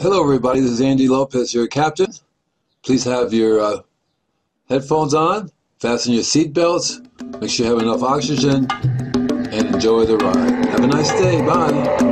Hello, everybody. This is Andy Lopez, your captain. Please have your uh, headphones on, fasten your seatbelts, make sure you have enough oxygen, and enjoy the ride. Have a nice day. Bye.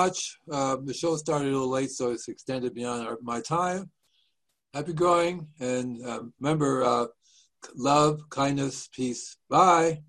Much. Uh, the show started a little late, so it's extended beyond our, my time. Happy growing, and uh, remember, uh, love, kindness, peace. Bye.